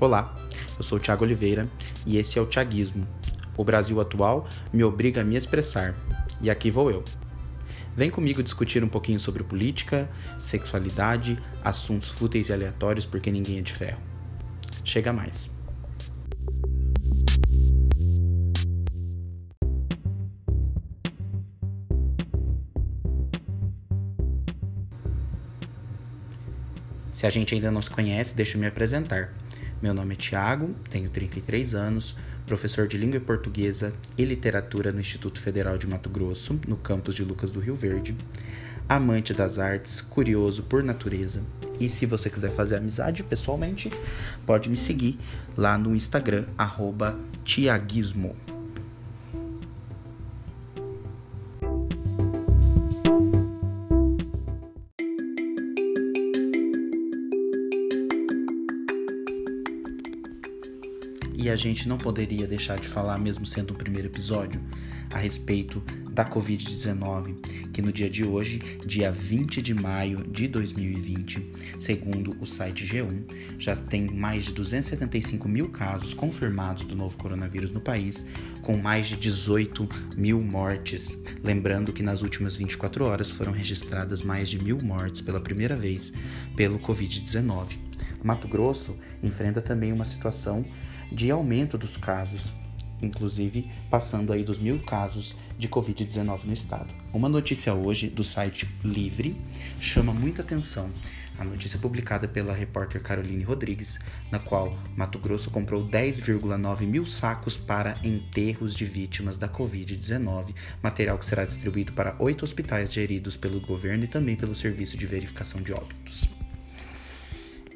Olá, eu sou o Thiago Oliveira e esse é o Thiaguismo. O Brasil atual me obriga a me expressar e aqui vou eu. Vem comigo discutir um pouquinho sobre política, sexualidade, assuntos fúteis e aleatórios porque ninguém é de ferro. Chega mais. Se a gente ainda não se conhece, deixa eu me apresentar. Meu nome é Tiago, tenho 33 anos, professor de língua portuguesa e literatura no Instituto Federal de Mato Grosso, no campus de Lucas do Rio Verde, amante das artes, curioso por natureza. E se você quiser fazer amizade pessoalmente, pode me seguir lá no Instagram, tiaguismo. E a gente não poderia deixar de falar, mesmo sendo o primeiro episódio, a respeito da Covid-19, que no dia de hoje, dia 20 de maio de 2020, segundo o site G1, já tem mais de 275 mil casos confirmados do novo coronavírus no país, com mais de 18 mil mortes. Lembrando que nas últimas 24 horas foram registradas mais de mil mortes pela primeira vez pelo Covid-19. Mato Grosso enfrenta também uma situação de aumento dos casos, inclusive passando aí dos mil casos de Covid-19 no estado. Uma notícia hoje do site Livre chama muita atenção. A notícia publicada pela repórter Caroline Rodrigues, na qual Mato Grosso comprou 10,9 mil sacos para enterros de vítimas da Covid-19, material que será distribuído para oito hospitais geridos pelo governo e também pelo Serviço de Verificação de Óbitos.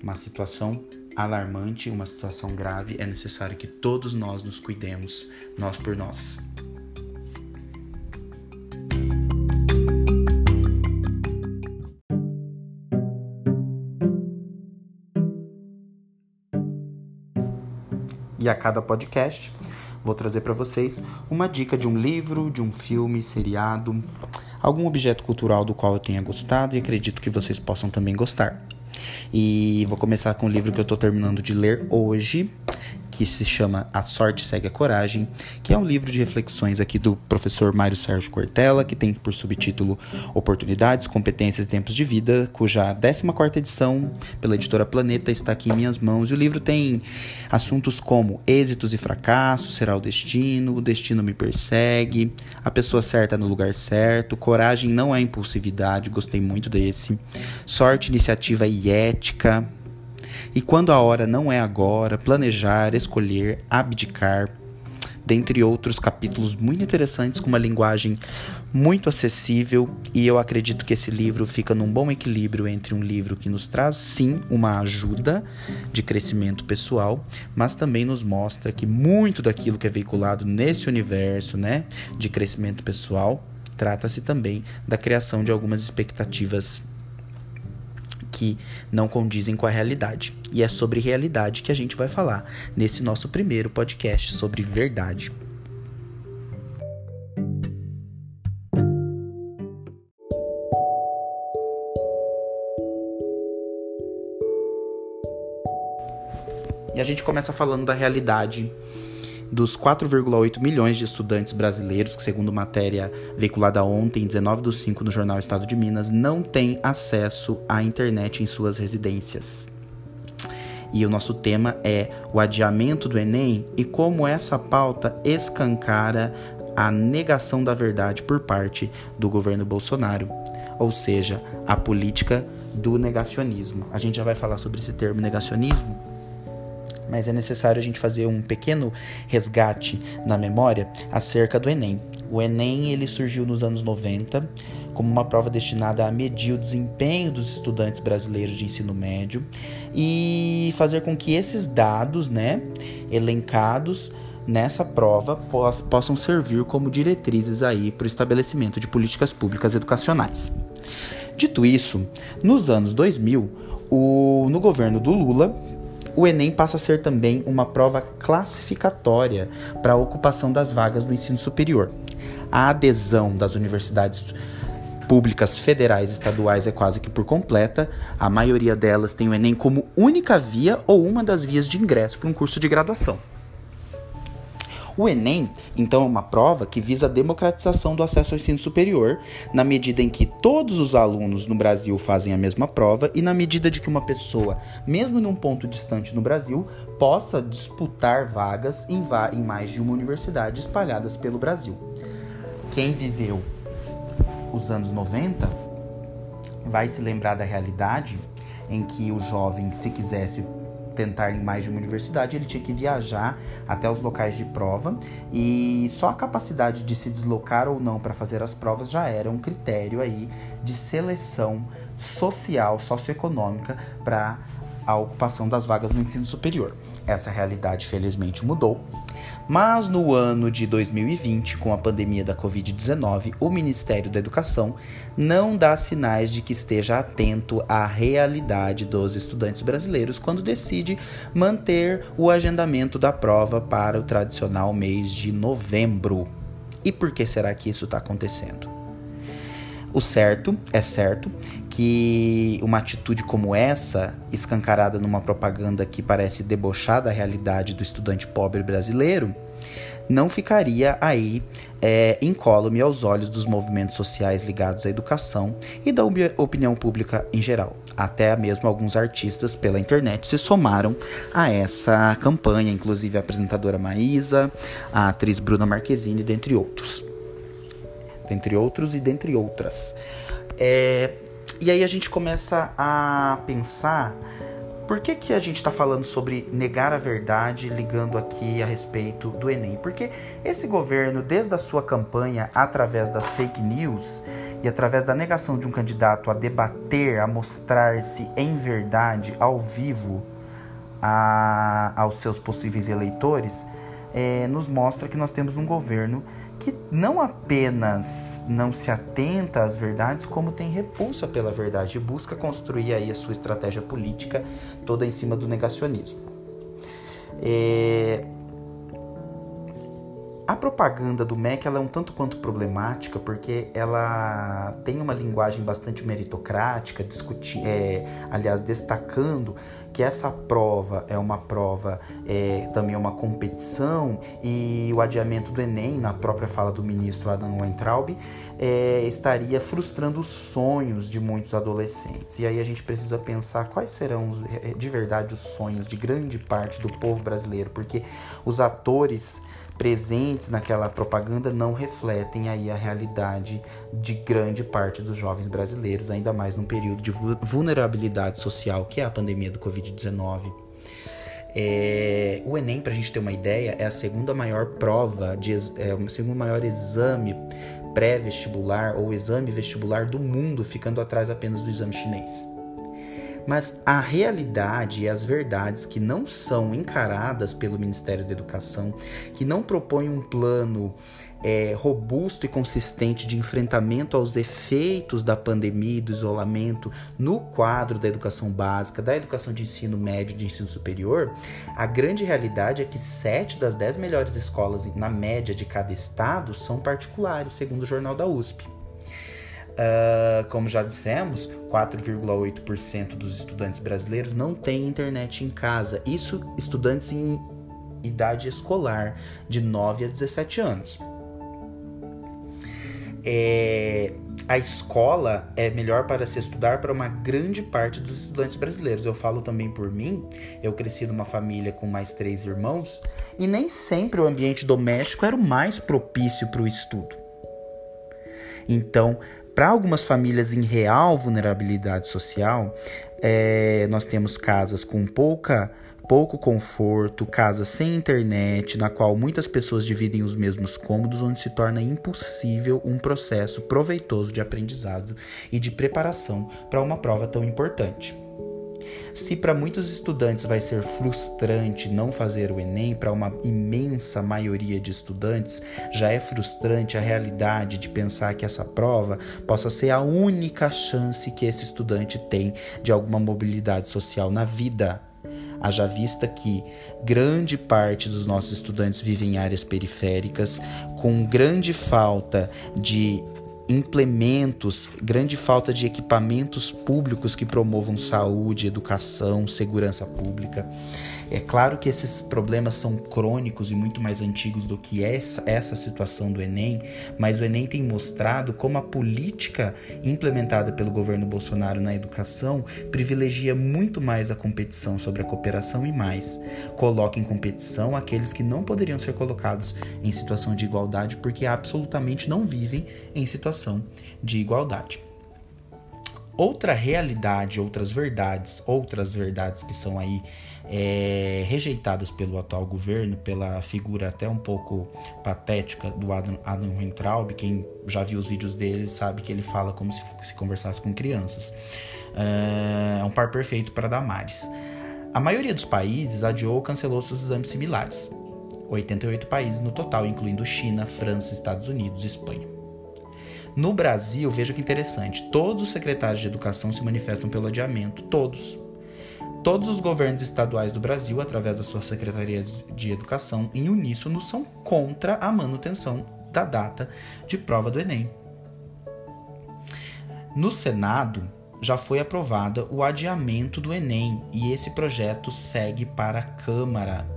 Uma situação alarmante, uma situação grave, é necessário que todos nós nos cuidemos, nós por nós. E a cada podcast, vou trazer para vocês uma dica de um livro, de um filme, seriado, algum objeto cultural do qual eu tenha gostado e acredito que vocês possam também gostar. E vou começar com o livro que eu estou terminando de ler hoje, que se chama A Sorte Segue a Coragem, que é um livro de reflexões aqui do professor Mário Sérgio Cortella, que tem por subtítulo Oportunidades, Competências e Tempos de Vida, cuja 14 edição pela editora Planeta está aqui em minhas mãos. E o livro tem assuntos como êxitos e fracassos, será o destino, o destino me persegue, a pessoa certa no lugar certo, coragem não é impulsividade, gostei muito desse, sorte, iniciativa e ética, e quando a hora não é agora, planejar, escolher, abdicar, dentre outros capítulos muito interessantes com uma linguagem muito acessível e eu acredito que esse livro fica num bom equilíbrio entre um livro que nos traz sim uma ajuda de crescimento pessoal, mas também nos mostra que muito daquilo que é veiculado nesse universo, né, de crescimento pessoal, trata-se também da criação de algumas expectativas que não condizem com a realidade. E é sobre realidade que a gente vai falar nesse nosso primeiro podcast sobre verdade. E a gente começa falando da realidade dos 4,8 milhões de estudantes brasileiros, que, segundo matéria veiculada ontem, 19 do 5, no jornal Estado de Minas, não têm acesso à internet em suas residências. E o nosso tema é o adiamento do Enem e como essa pauta escancara a negação da verdade por parte do governo Bolsonaro, ou seja, a política do negacionismo. A gente já vai falar sobre esse termo negacionismo mas é necessário a gente fazer um pequeno resgate na memória acerca do Enem. O Enem ele surgiu nos anos 90 como uma prova destinada a medir o desempenho dos estudantes brasileiros de ensino médio e fazer com que esses dados, né, elencados nessa prova possam servir como diretrizes aí para o estabelecimento de políticas públicas educacionais. Dito isso, nos anos 2000, o, no governo do Lula, o Enem passa a ser também uma prova classificatória para a ocupação das vagas do ensino superior. A adesão das universidades públicas federais e estaduais é quase que por completa. A maioria delas tem o Enem como única via ou uma das vias de ingresso para um curso de graduação. O Enem, então, é uma prova que visa a democratização do acesso ao ensino superior, na medida em que todos os alunos no Brasil fazem a mesma prova e na medida de que uma pessoa, mesmo num ponto distante no Brasil, possa disputar vagas em, va em mais de uma universidade espalhadas pelo Brasil. Quem viveu os anos 90 vai se lembrar da realidade em que o jovem, se quisesse tentar em mais de uma universidade, ele tinha que viajar até os locais de prova e só a capacidade de se deslocar ou não para fazer as provas já era um critério aí de seleção social, socioeconômica para a ocupação das vagas no ensino superior. Essa realidade felizmente mudou mas no ano de 2020, com a pandemia da Covid-19, o Ministério da Educação não dá sinais de que esteja atento à realidade dos estudantes brasileiros quando decide manter o agendamento da prova para o tradicional mês de novembro. E por que será que isso está acontecendo? O certo é certo que uma atitude como essa, escancarada numa propaganda que parece debochar da realidade do estudante pobre brasileiro, não ficaria aí é, incólume aos olhos dos movimentos sociais ligados à educação e da opinião pública em geral. Até mesmo alguns artistas pela internet se somaram a essa campanha, inclusive a apresentadora Maísa, a atriz Bruna Marquezine, dentre outros. Dentre outros e dentre outras. É, e aí a gente começa a pensar por que, que a gente está falando sobre negar a verdade, ligando aqui a respeito do Enem? Porque esse governo, desde a sua campanha, através das fake news e através da negação de um candidato a debater, a mostrar-se em verdade, ao vivo, a, aos seus possíveis eleitores, é, nos mostra que nós temos um governo que não apenas não se atenta às verdades, como tem repulsa pela verdade e busca construir aí a sua estratégia política toda em cima do negacionismo. É... A propaganda do MEC ela é um tanto quanto problemática porque ela tem uma linguagem bastante meritocrática, é, aliás, destacando que essa prova é uma prova, é, também uma competição, e o adiamento do Enem, na própria fala do ministro Adam Weintraub, é, estaria frustrando os sonhos de muitos adolescentes. E aí a gente precisa pensar quais serão é, de verdade os sonhos de grande parte do povo brasileiro, porque os atores presentes naquela propaganda não refletem aí a realidade de grande parte dos jovens brasileiros, ainda mais num período de vulnerabilidade social que é a pandemia do Covid-19. É, o Enem, para a gente ter uma ideia, é a segunda maior prova, de, é o segundo maior exame pré-vestibular ou exame vestibular do mundo, ficando atrás apenas do exame chinês. Mas a realidade e as verdades que não são encaradas pelo Ministério da Educação, que não propõe um plano é, robusto e consistente de enfrentamento aos efeitos da pandemia e do isolamento no quadro da educação básica, da educação de ensino médio, de ensino superior, a grande realidade é que sete das dez melhores escolas na média de cada estado são particulares, segundo o jornal da USP. Uh, como já dissemos, 4,8% dos estudantes brasileiros não têm internet em casa. Isso estudantes em idade escolar, de 9 a 17 anos. É, a escola é melhor para se estudar para uma grande parte dos estudantes brasileiros. Eu falo também por mim, eu cresci numa família com mais três irmãos e nem sempre o ambiente doméstico era o mais propício para o estudo. Então, para algumas famílias em real vulnerabilidade social, é, nós temos casas com pouca pouco conforto, casas sem internet, na qual muitas pessoas dividem os mesmos cômodos, onde se torna impossível um processo proveitoso de aprendizado e de preparação para uma prova tão importante. Se para muitos estudantes vai ser frustrante não fazer o Enem, para uma imensa maioria de estudantes já é frustrante a realidade de pensar que essa prova possa ser a única chance que esse estudante tem de alguma mobilidade social na vida. Haja vista que grande parte dos nossos estudantes vivem em áreas periféricas, com grande falta de implementos, grande falta de equipamentos públicos que promovam saúde, educação, segurança pública. É claro que esses problemas são crônicos e muito mais antigos do que essa, essa situação do Enem, mas o Enem tem mostrado como a política implementada pelo governo Bolsonaro na educação privilegia muito mais a competição sobre a cooperação e mais coloca em competição aqueles que não poderiam ser colocados em situação de igualdade porque absolutamente não vivem em situação de igualdade. Outra realidade, outras verdades, outras verdades que são aí é, rejeitadas pelo atual governo, pela figura até um pouco patética do Adam, Adam Weintraub. Quem já viu os vídeos dele sabe que ele fala como se, se conversasse com crianças. É, é um par perfeito para Damares. A maioria dos países adiou ou cancelou seus exames similares. 88 países no total, incluindo China, França, Estados Unidos e Espanha. No Brasil, veja que interessante, todos os secretários de educação se manifestam pelo adiamento, todos. Todos os governos estaduais do Brasil, através das suas secretarias de educação, em uníssono, são contra a manutenção da data de prova do Enem. No Senado, já foi aprovado o adiamento do Enem e esse projeto segue para a Câmara.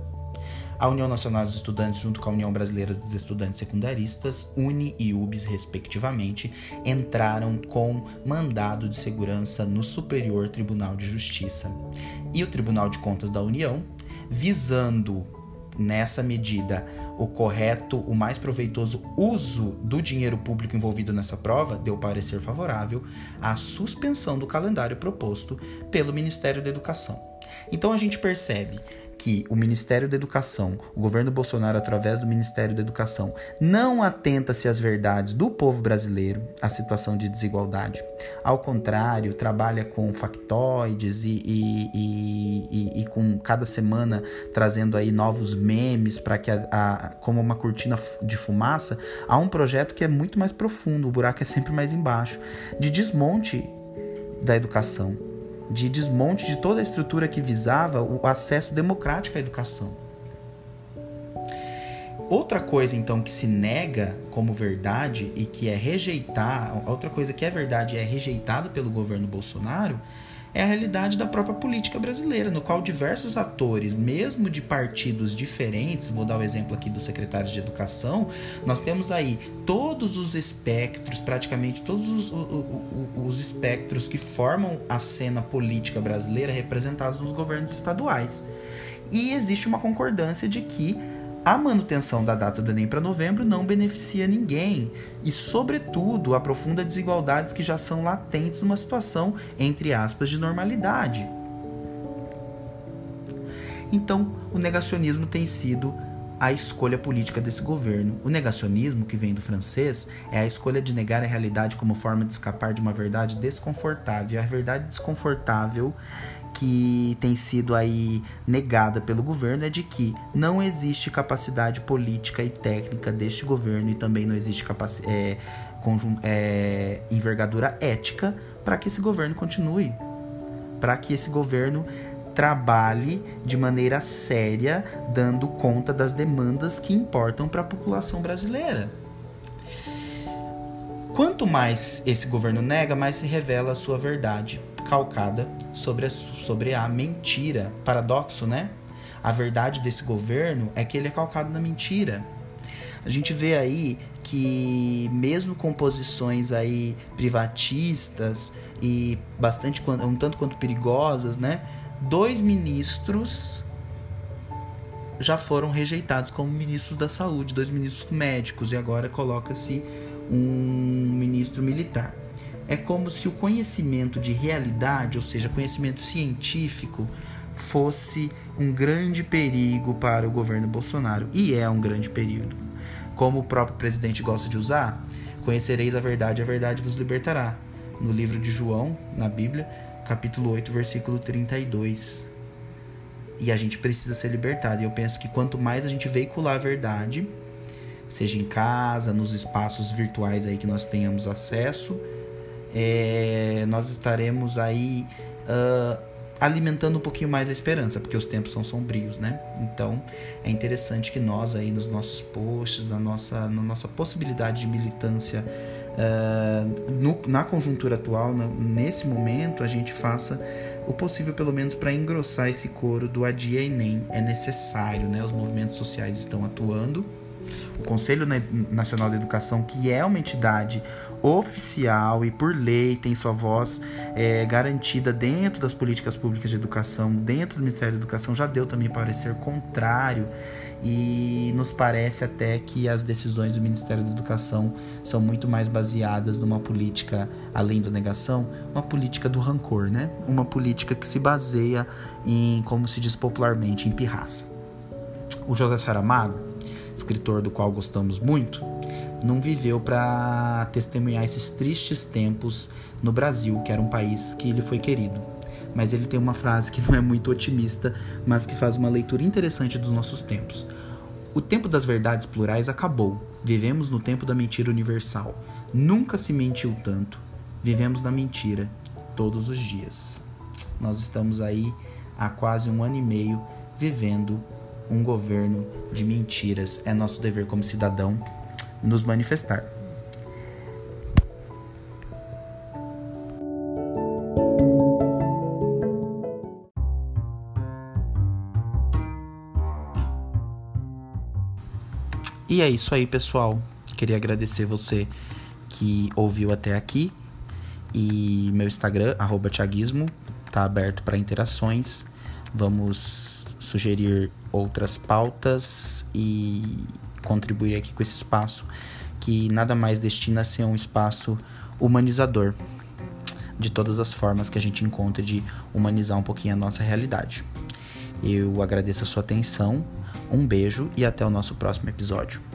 A União Nacional dos Estudantes, junto com a União Brasileira dos Estudantes Secundaristas, UNE e UBS, respectivamente, entraram com mandado de segurança no Superior Tribunal de Justiça e o Tribunal de Contas da União, visando nessa medida o correto, o mais proveitoso uso do dinheiro público envolvido nessa prova, deu parecer favorável à suspensão do calendário proposto pelo Ministério da Educação. Então a gente percebe que o Ministério da Educação, o governo Bolsonaro, através do Ministério da Educação, não atenta-se às verdades do povo brasileiro, à situação de desigualdade. Ao contrário, trabalha com factoides e, e, e, e com cada semana trazendo aí novos memes para que, a, a, como uma cortina de fumaça, há um projeto que é muito mais profundo, o buraco é sempre mais embaixo, de desmonte da educação de desmonte de toda a estrutura que visava o acesso democrático à educação. Outra coisa então que se nega como verdade e que é rejeitar, outra coisa que é verdade e é rejeitado pelo governo Bolsonaro é a realidade da própria política brasileira, no qual diversos atores, mesmo de partidos diferentes, vou dar o exemplo aqui do secretário de Educação, nós temos aí todos os espectros, praticamente todos os, os, os espectros que formam a cena política brasileira representados nos governos estaduais. E existe uma concordância de que a manutenção da data do Enem para novembro não beneficia ninguém e, sobretudo, aprofunda desigualdades que já são latentes numa situação, entre aspas, de normalidade. Então, o negacionismo tem sido a escolha política desse governo. O negacionismo, que vem do francês, é a escolha de negar a realidade como forma de escapar de uma verdade desconfortável. A verdade desconfortável que tem sido aí negada pelo governo é de que não existe capacidade política e técnica deste governo e também não existe é, é, envergadura ética para que esse governo continue, para que esse governo trabalhe de maneira séria, dando conta das demandas que importam para a população brasileira. Quanto mais esse governo nega, mais se revela a sua verdade calcada sobre a, sobre a mentira. Paradoxo, né? A verdade desse governo é que ele é calcado na mentira. A gente vê aí que mesmo com posições aí privatistas e bastante um tanto quanto perigosas, né? Dois ministros já foram rejeitados como ministros da saúde, dois ministros médicos e agora coloca-se um ministro militar é como se o conhecimento de realidade, ou seja, conhecimento científico, fosse um grande perigo para o governo Bolsonaro. E é um grande perigo. Como o próprio presidente gosta de usar, conhecereis a verdade, a verdade vos libertará. No livro de João, na Bíblia, capítulo 8, versículo 32. E a gente precisa ser libertado. E eu penso que quanto mais a gente veicular a verdade, seja em casa, nos espaços virtuais aí que nós tenhamos acesso, é, nós estaremos aí uh, alimentando um pouquinho mais a esperança, porque os tempos são sombrios, né? Então é interessante que nós aí nos nossos posts, na nossa, na nossa possibilidade de militância uh, no, na conjuntura atual, nesse momento, a gente faça o possível pelo menos para engrossar esse coro do adia Enem. É necessário, né? Os movimentos sociais estão atuando. O Conselho Nacional de Educação, que é uma entidade oficial e por lei tem sua voz é, garantida dentro das políticas públicas de educação, dentro do Ministério da Educação, já deu também parecer contrário e nos parece até que as decisões do Ministério da Educação são muito mais baseadas numa política, além da negação, uma política do rancor, né? Uma política que se baseia em, como se diz popularmente, em pirraça. O José Saramago, escritor do qual gostamos muito, não viveu para testemunhar esses tristes tempos no Brasil, que era um país que lhe foi querido. Mas ele tem uma frase que não é muito otimista, mas que faz uma leitura interessante dos nossos tempos. O tempo das verdades plurais acabou. Vivemos no tempo da mentira universal. Nunca se mentiu tanto. Vivemos na mentira todos os dias. Nós estamos aí há quase um ano e meio vivendo um governo de mentiras. É nosso dever como cidadão nos manifestar. E é isso aí, pessoal. Queria agradecer você que ouviu até aqui. E meu Instagram, Thiaguismo, tá aberto para interações. Vamos sugerir outras pautas e contribuir aqui com esse espaço que nada mais destina a ser um espaço humanizador de todas as formas que a gente encontra de humanizar um pouquinho a nossa realidade. Eu agradeço a sua atenção, um beijo e até o nosso próximo episódio.